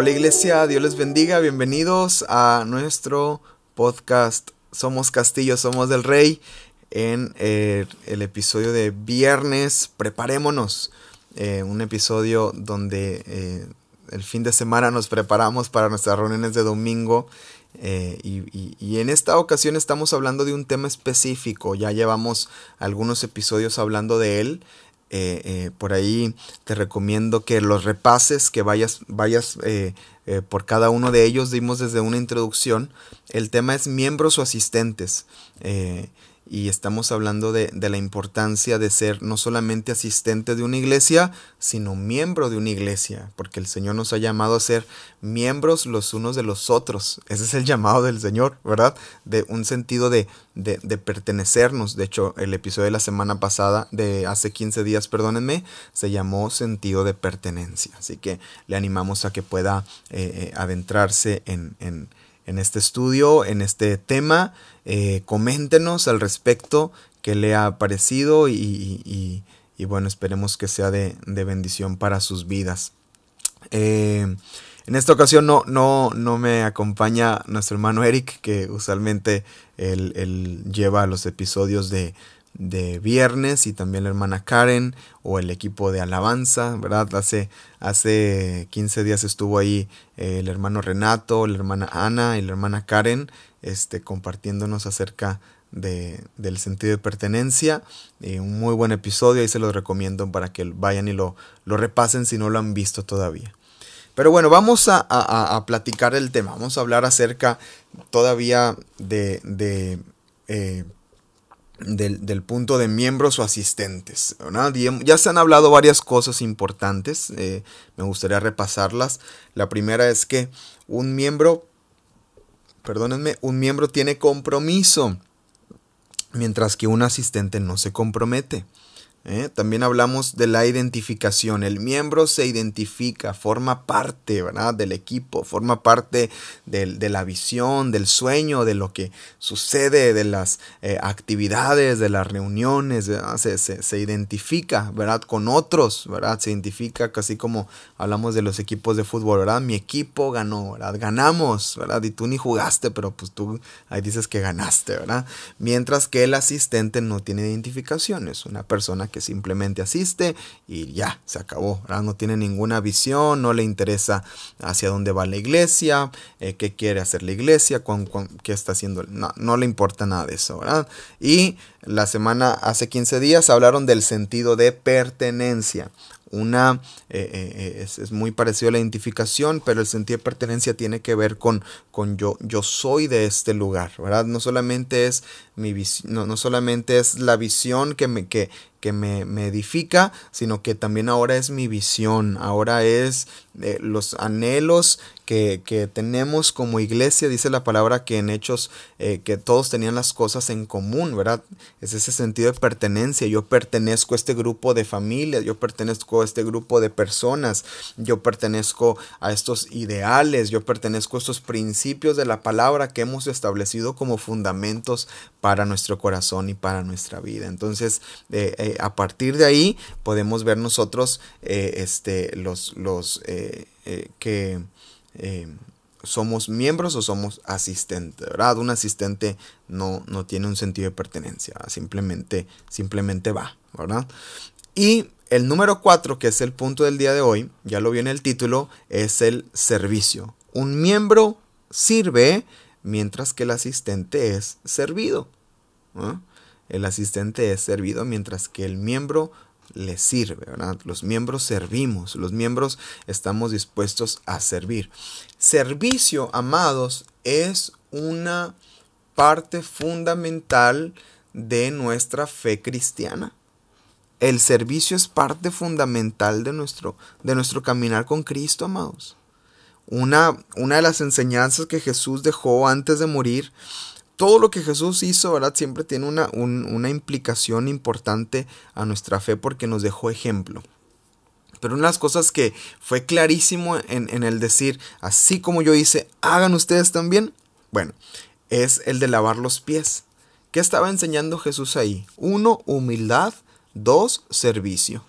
Hola iglesia, Dios les bendiga, bienvenidos a nuestro podcast Somos Castillo, Somos del Rey en eh, el episodio de viernes, preparémonos, eh, un episodio donde eh, el fin de semana nos preparamos para nuestras reuniones de domingo y, y, en esta ocasión estamos hablando de un tema específico, ya llevamos algunos episodios hablando de él, eh, eh, por ahí te recomiendo que los repases, que vayas, vayas eh, por cada uno de ellos. Dimos desde una introducción. El tema es miembros o asistentes y estamos hablando de, la importancia de ser no solamente asistente de una iglesia, sino miembro de una iglesia, porque el Señor nos ha llamado a ser miembros los unos de los otros. Ese es el llamado del Señor, ¿verdad? De un sentido de, de, pertenecernos. De hecho, el episodio de la semana pasada, de hace 15 días, perdónenme, se llamó sentido de pertenencia. Así que le animamos a que pueda eh, eh, adentrarse en, en en este estudio, en este tema. Eh, coméntenos al respecto qué le ha parecido y, bueno, esperemos que sea de, bendición para sus vidas. Eh, en esta ocasión no, no, no me acompaña nuestro hermano Eric, que usualmente él lleva los episodios de, de viernes y también la hermana Karen o el equipo de alabanza, ¿verdad? Hace, hace 15 días estuvo ahí eh, el hermano Renato, la hermana Ana y la hermana Karen este, compartiéndonos acerca de, del sentido de pertenencia. Eh, un muy buen episodio y se los recomiendo para que vayan y lo, lo repasen si no lo han visto todavía. Pero bueno, vamos a, a, platicar el tema. Vamos a hablar acerca todavía de, de eh, del, punto de miembros o asistentes. Ya se han hablado varias cosas importantes, eh, me gustaría repasarlas. La primera es que un miembro, perdónenme, un miembro tiene compromiso, mientras que un asistente no se compromete. ¿Eh? También hablamos de la identificación. El miembro se identifica, forma parte ¿verdad? del equipo, forma parte de la visión, del sueño, de lo que sucede, de las eh, actividades, de las reuniones. Se, se, identifica ¿verdad? con otros, ¿verdad? se identifica casi como hablamos de los equipos de fútbol. ¿verdad? Mi equipo ganó, ¿verdad? ganamos, ¿verdad? y tú ni jugaste, pero pues tú ahí dices que ganaste. ¿verdad? Mientras que el asistente no tiene identificación, es una persona que simplemente asiste y ya, se acabó. No tiene ninguna visión, no le interesa hacia dónde va la iglesia, eh, qué quiere hacer la iglesia, qué está haciendo. No, le importa nada de eso. ¿verdad? Y la semana, hace 15 días, hablaron del sentido de pertenencia una eh, eh, es, muy parecido a la identificación, pero el sentido de pertenencia tiene que ver con, con yo, yo soy de este lugar, ¿verdad? No solamente es mi no, no solamente es la visión que me, que, que me, edifica, sino que también ahora es mi visión, ahora es eh, los anhelos que, tenemos como iglesia, dice la palabra que en hechos eh, que todos tenían las cosas en común, ¿verdad? Es ese sentido de pertenencia, yo pertenezco a este grupo de familias, yo pertenezco a este grupo de personas, yo pertenezco a estos ideales, yo pertenezco a estos principios de la palabra que hemos establecido como fundamentos para nuestro corazón y para nuestra vida. Entonces, eh, eh, a partir de ahí podemos ver nosotros este, los, los eh, somos miembros o somos asistentes, ¿verdad? Un asistente no, no tiene un sentido de pertenencia, simplemente, simplemente va, ¿verdad? Y el número cuatro, que es el punto del día de hoy, ya lo vi en el título, es el servicio. Un miembro sirve mientras que el asistente es servido. El asistente es servido mientras que el miembro le sirve, Los miembros servimos, los miembros estamos dispuestos a servir. Servicio, amados, es una parte fundamental de nuestra fe cristiana. El servicio es parte fundamental de nuestro, de nuestro caminar con Cristo, amados. Una, una de las enseñanzas que Jesús dejó antes de morir todo lo que Jesús hizo, ¿verdad? Siempre tiene una, una implicación importante a nuestra fe porque nos dejó ejemplo. Pero una de las cosas que fue clarísimo en, en, el decir, así como yo hice, hagan ustedes también, bueno, es el de lavar los pies. ¿Qué estaba enseñando Jesús ahí? Uno, humildad. Dos, servicio.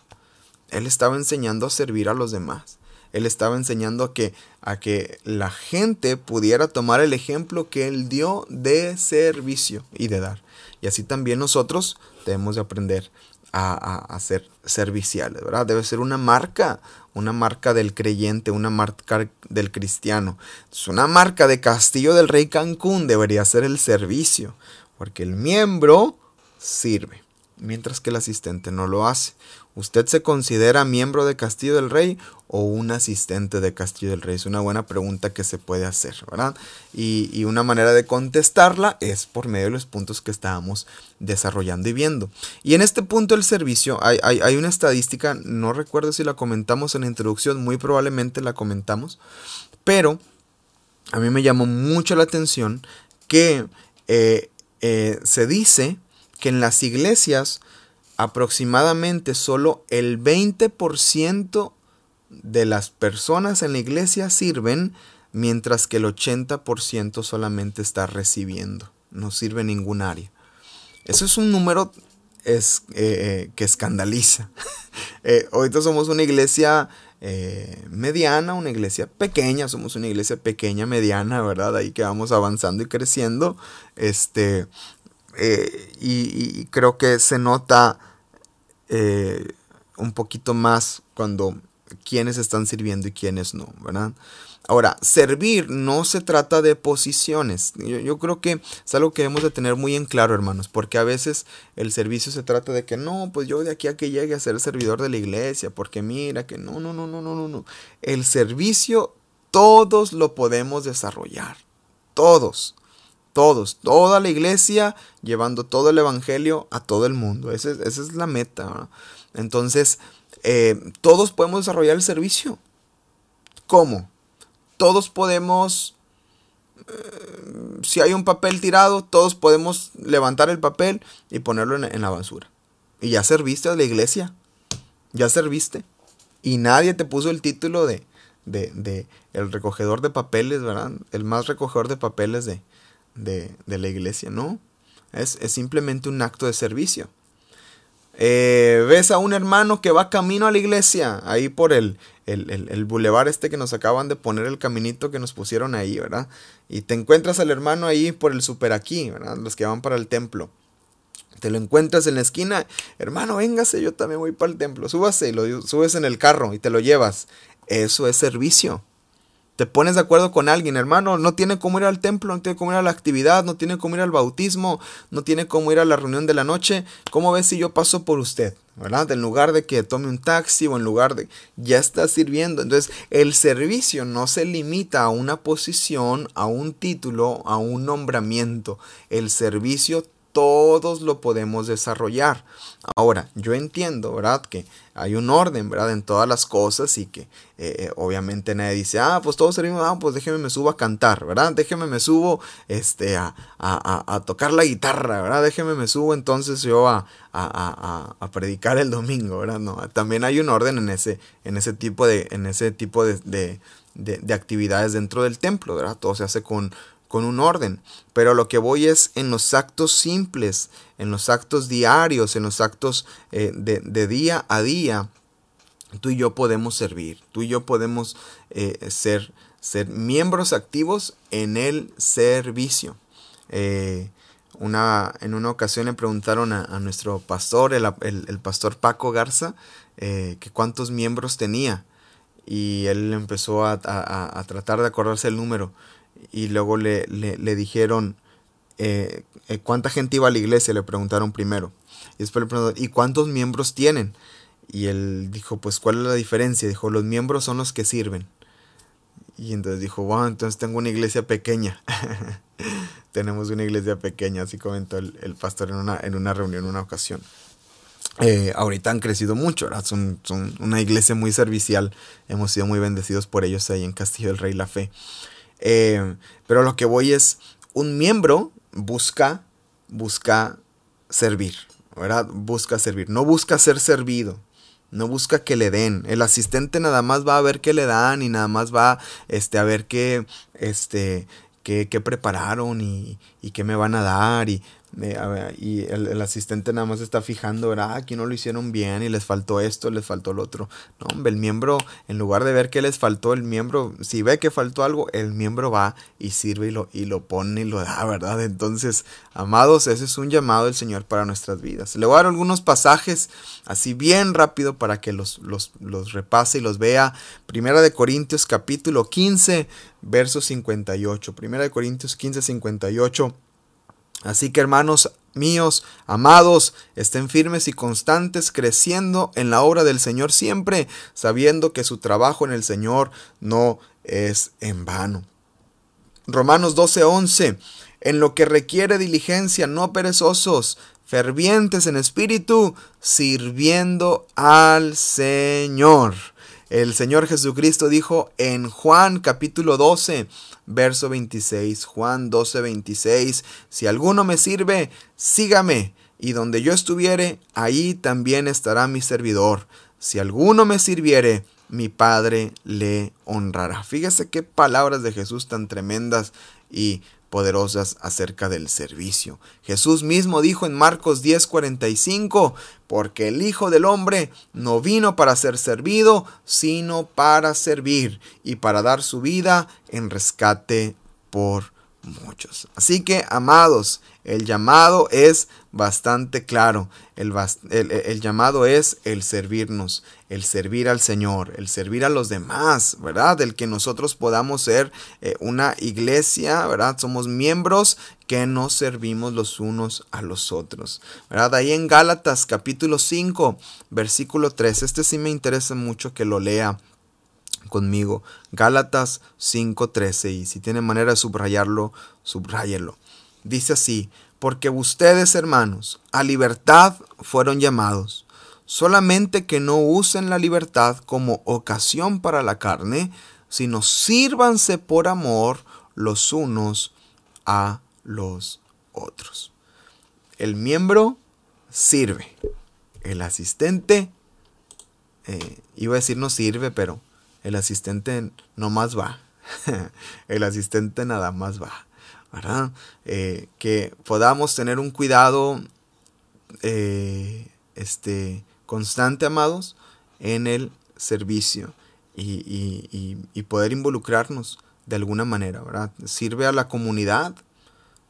Él estaba enseñando a servir a los demás. Él estaba enseñando a que, a que la gente pudiera tomar el ejemplo que Él dio de servicio y de dar. Y así también nosotros debemos de aprender a, a, ser serviciales, ¿verdad? Debe ser una marca, una marca del creyente, una marca del cristiano. Es una marca de Castillo del Rey Cancún debería ser el servicio, porque el miembro sirve, mientras que el asistente no lo hace. ¿Usted se considera miembro de Castillo del Rey o un asistente de Castillo del Rey? Es una buena pregunta que se puede hacer, ¿verdad? Y, una manera de contestarla es por medio de los puntos que estábamos desarrollando y viendo. Y en este punto del servicio hay, hay una estadística, no recuerdo si la comentamos en la introducción, muy probablemente la comentamos, pero a mí me llamó mucho la atención que eh, eh, se dice que en las iglesias aproximadamente solo el 20% de las personas en la iglesia sirven, mientras que el 80% solamente está recibiendo, no sirve ningún área. Eso es un número es, eh, que escandaliza. eh, ahorita somos una iglesia eh, mediana, una iglesia pequeña, somos una iglesia pequeña, mediana, ¿verdad? Ahí que vamos avanzando y creciendo. Este, eh, y, creo que se nota eh, un poquito más cuando quienes están sirviendo y quienes no, ¿verdad? Ahora, servir no se trata de posiciones. Yo, creo que es algo que debemos de tener muy en claro, hermanos, porque a veces el servicio se trata de que no, pues yo de aquí a que llegue a ser servidor de la iglesia, porque mira que no, no, no, no, no, no, no. El servicio todos lo podemos desarrollar. Todos. Todos, toda la iglesia llevando todo el evangelio a todo el mundo. Esa es, la meta. Entonces, eh, todos podemos desarrollar el servicio. ¿Cómo? todos podemos, eh, si hay un papel tirado, todos podemos levantar el papel y ponerlo en, la basura. Y ya serviste a la iglesia, ya serviste. Y nadie te puso el título de, de, de el recogedor de papeles, ¿verdad? El más recogedor de papeles de, de, de la iglesia, ¿no? Es, es simplemente un acto de servicio. Eh, ves a un hermano que va camino a la iglesia, ahí por el, el, el, bulevar este que nos acaban de poner, el caminito que nos pusieron ahí, ¿verdad? Y te encuentras al hermano ahí por el super aquí, ¿verdad? Los que van para el templo. Te lo encuentras en la esquina, hermano, véngase, yo también voy para el templo. Súbase lo subes en el carro y te lo llevas. Eso es servicio te pones de acuerdo con alguien, hermano, no tiene cómo ir al templo, no tiene cómo ir a la actividad, no tiene cómo ir al bautismo, no tiene cómo ir a la reunión de la noche, ¿cómo ves si yo paso por usted? ¿Verdad? En lugar de que tome un taxi o en lugar de... ya está sirviendo. Entonces, el servicio no se limita a una posición, a un título, a un nombramiento. El servicio todos lo podemos desarrollar. Ahora, yo entiendo, ¿verdad? Que hay un orden, ¿verdad? En todas las cosas y que eh, obviamente nadie dice, ah, pues todos servimos, ah, pues déjeme me subo a cantar, ¿verdad? Déjeme me subo este, a, a, a, tocar la guitarra, ¿verdad? Déjeme me subo entonces yo a, a, predicar el domingo, ¿verdad? No, también hay un orden en ese, en ese tipo de, en ese tipo de, de, de actividades dentro del templo, ¿verdad? Todo se hace con, con un orden. Pero lo que voy es en los actos simples, en los actos diarios, en los actos eh, de, día a día. Tú y yo podemos servir, tú y yo podemos eh, ser, ser miembros activos en el servicio. Eh, una, en una ocasión le preguntaron a, nuestro pastor, el, pastor Paco Garza, que cuántos miembros tenía. Y él empezó a, a, tratar de acordarse el número y luego le, le, dijeron eh, eh, cuánta gente iba a la iglesia, le preguntaron primero. Y después le preguntaron, ¿y cuántos miembros tienen? Y él dijo, pues ¿cuál es la diferencia? Dijo, los miembros son los que sirven. Y entonces dijo, wow, entonces tengo una iglesia pequeña. Tenemos una iglesia pequeña, así comentó el, pastor en una, en una reunión, en una ocasión. Eh, ahorita han crecido mucho, Son, son, una iglesia muy servicial. Hemos sido muy bendecidos por ellos ahí en Castillo del Rey La Fe. Eh, pero lo que voy es, un miembro busca, busca servir, ¿verdad? Busca servir, no busca ser servido. No busca que le den. El asistente nada más va a ver qué le dan y nada más va este, a ver qué, este, qué, qué prepararon y, y, qué me van a dar. Y, y el, asistente nada más está fijando, ¿verdad? Aquí no lo hicieron bien y les faltó esto, les faltó lo otro. No, hombre, el miembro, en lugar de ver que les faltó, el miembro, si ve que faltó algo, el miembro va y sirve y lo, y lo pone y lo da, ¿verdad? Entonces, amados, ese es un llamado del Señor para nuestras vidas. Le voy a dar algunos pasajes así bien rápido para que los, los, los repase y los vea. Primera de Corintios capítulo 15, verso 58. Primera de Corintios 15, 58. Así que hermanos míos, amados, estén firmes y constantes, creciendo en la obra del Señor siempre, sabiendo que su trabajo en el Señor no es en vano. Romanos 12:11, en lo que requiere diligencia, no perezosos, fervientes en espíritu, sirviendo al Señor. El Señor Jesucristo dijo en Juan capítulo 12, verso 26, Juan 12, 26, si alguno me sirve, sígame, y donde yo estuviere, ahí también estará mi servidor. Si alguno me sirviere, mi Padre le honrará. Fíjese qué palabras de Jesús tan tremendas y poderosas acerca del servicio. Jesús mismo dijo en Marcos 10:45, porque el Hijo del Hombre no vino para ser servido, sino para servir y para dar su vida en rescate por muchos. Así que, amados, el llamado es bastante claro. El, el, llamado es el servirnos, el servir al Señor, el servir a los demás, ¿verdad? El que nosotros podamos ser eh, una iglesia, ¿verdad? Somos miembros que nos servimos los unos a los otros, ¿verdad? Ahí en Gálatas capítulo 5, versículo 3, este sí me interesa mucho que lo lea conmigo. Gálatas 5:13 y si tiene manera de subrayarlo, subráyelo. Dice así, porque ustedes hermanos a libertad fueron llamados, solamente que no usen la libertad como ocasión para la carne, sino sírvanse por amor los unos a los otros. El miembro sirve, el asistente, eh, iba a decir no sirve, pero el asistente no más va. el asistente nada más va. ¿Verdad? Eh, que podamos tener un cuidado eh, este, constante, amados, en el servicio y, y, poder involucrarnos de alguna manera, ¿verdad? Sirve a la comunidad,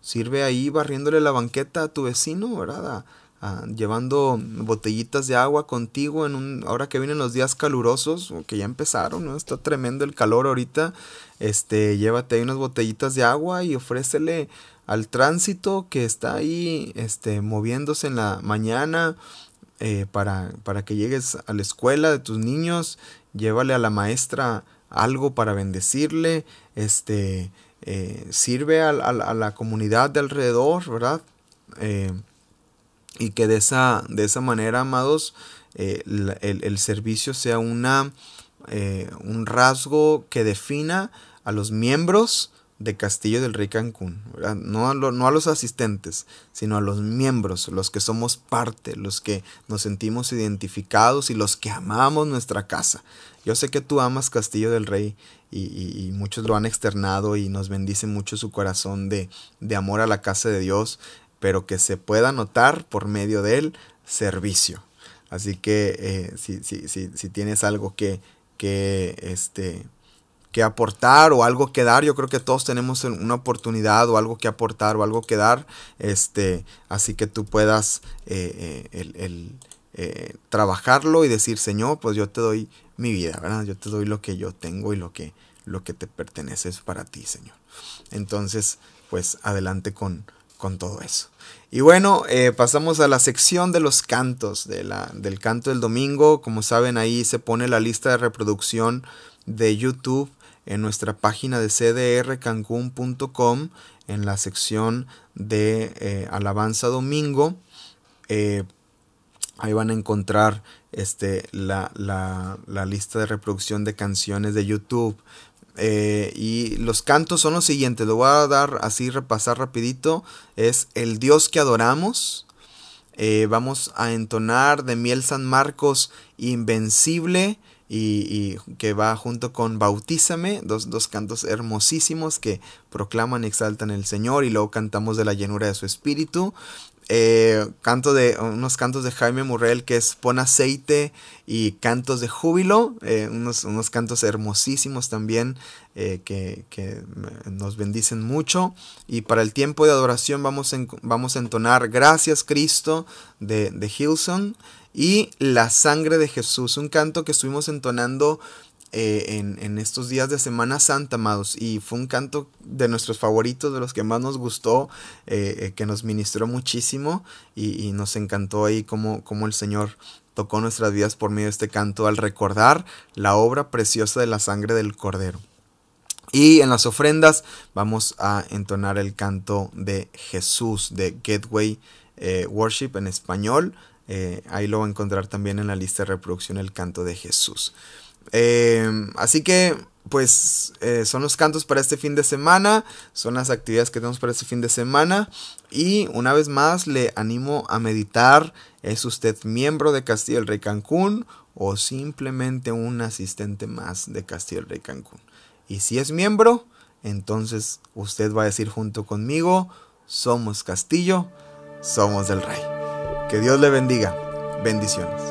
sirve ahí barriéndole la banqueta a tu vecino, ¿verdad? Ah, llevando botellitas de agua contigo en un ahora que vienen los días calurosos que ya empezaron no está tremendo el calor ahorita. Este llévate ahí unas botellitas de agua y ofrécele al tránsito que está ahí este moviéndose en la mañana eh, para, para que llegues a la escuela de tus niños. Llévale a la maestra algo para bendecirle. Este eh, sirve a, la comunidad de alrededor verdad eh, y que de esa, de esa manera, amados, eh, el, servicio sea una, eh, un rasgo que defina a los miembros de Castillo del Rey Cancún, no a, no a, los asistentes, sino a los miembros, los que somos parte, los que nos sentimos identificados y los que amamos nuestra casa. Yo sé que tú amas Castillo del Rey y, y muchos lo han externado y nos bendice mucho su corazón de, de amor a la casa de Dios pero que se pueda notar por medio del servicio. Así que eh, si, si, si, tienes algo que, que, este, que aportar o algo que dar, yo creo que todos tenemos una oportunidad o algo que aportar o algo que dar, este, así que tú puedas eh, eh, el, trabajarlo y decir, Señor, pues yo te doy mi vida, ¿verdad? Yo te doy lo que yo tengo y lo que, lo que te pertenece es para ti, Señor. Entonces, pues adelante con, con todo eso. Y bueno, eh, pasamos a la sección de los cantos, de la, del canto del domingo. Como saben, ahí se pone la lista de reproducción de YouTube en nuestra página de cdrcancun.com en la sección de eh, alabanza domingo. Eh, ahí van a encontrar este, la, la, la, lista de reproducción de canciones de YouTube. Eh, y los cantos son los siguientes, lo voy a dar así, repasar rapidito. Es El Dios que adoramos. Eh, vamos a entonar de Miel San Marcos, Invencible. Y, que va junto con Bautízame, dos, dos, cantos hermosísimos que proclaman y exaltan el Señor y luego cantamos de la llenura de su espíritu. Eh, canto de unos cantos de Jaime Murrell que es Pon aceite y cantos de júbilo, eh, unos, unos, cantos hermosísimos también eh, que, que, nos bendicen mucho. Y para el tiempo de adoración vamos, vamos a entonar Gracias Cristo de, de Hilson y La sangre de Jesús, un canto que estuvimos entonando eh, en, estos días de Semana Santa, amados. Y fue un canto de nuestros favoritos, de los que más nos gustó, eh, eh, que nos ministró muchísimo y, nos encantó ahí como el Señor tocó nuestras vidas por medio de este canto al recordar la obra preciosa de la sangre del Cordero. Y en las ofrendas vamos a entonar el canto de Jesús, de Gateway Worship en español. Eh, ahí lo va a encontrar también en la lista de reproducción el canto de Jesús. Eh, así que, pues, eh, son los cantos para este fin de semana, son las actividades que tenemos para este fin de semana. Y una vez más, le animo a meditar. ¿Es usted miembro de Castillo del Rey Cancún o simplemente un asistente más de Castillo del Rey Cancún? Y si es miembro, entonces usted va a decir junto conmigo, somos Castillo, somos del Rey. Que Dios le bendiga. Bendiciones.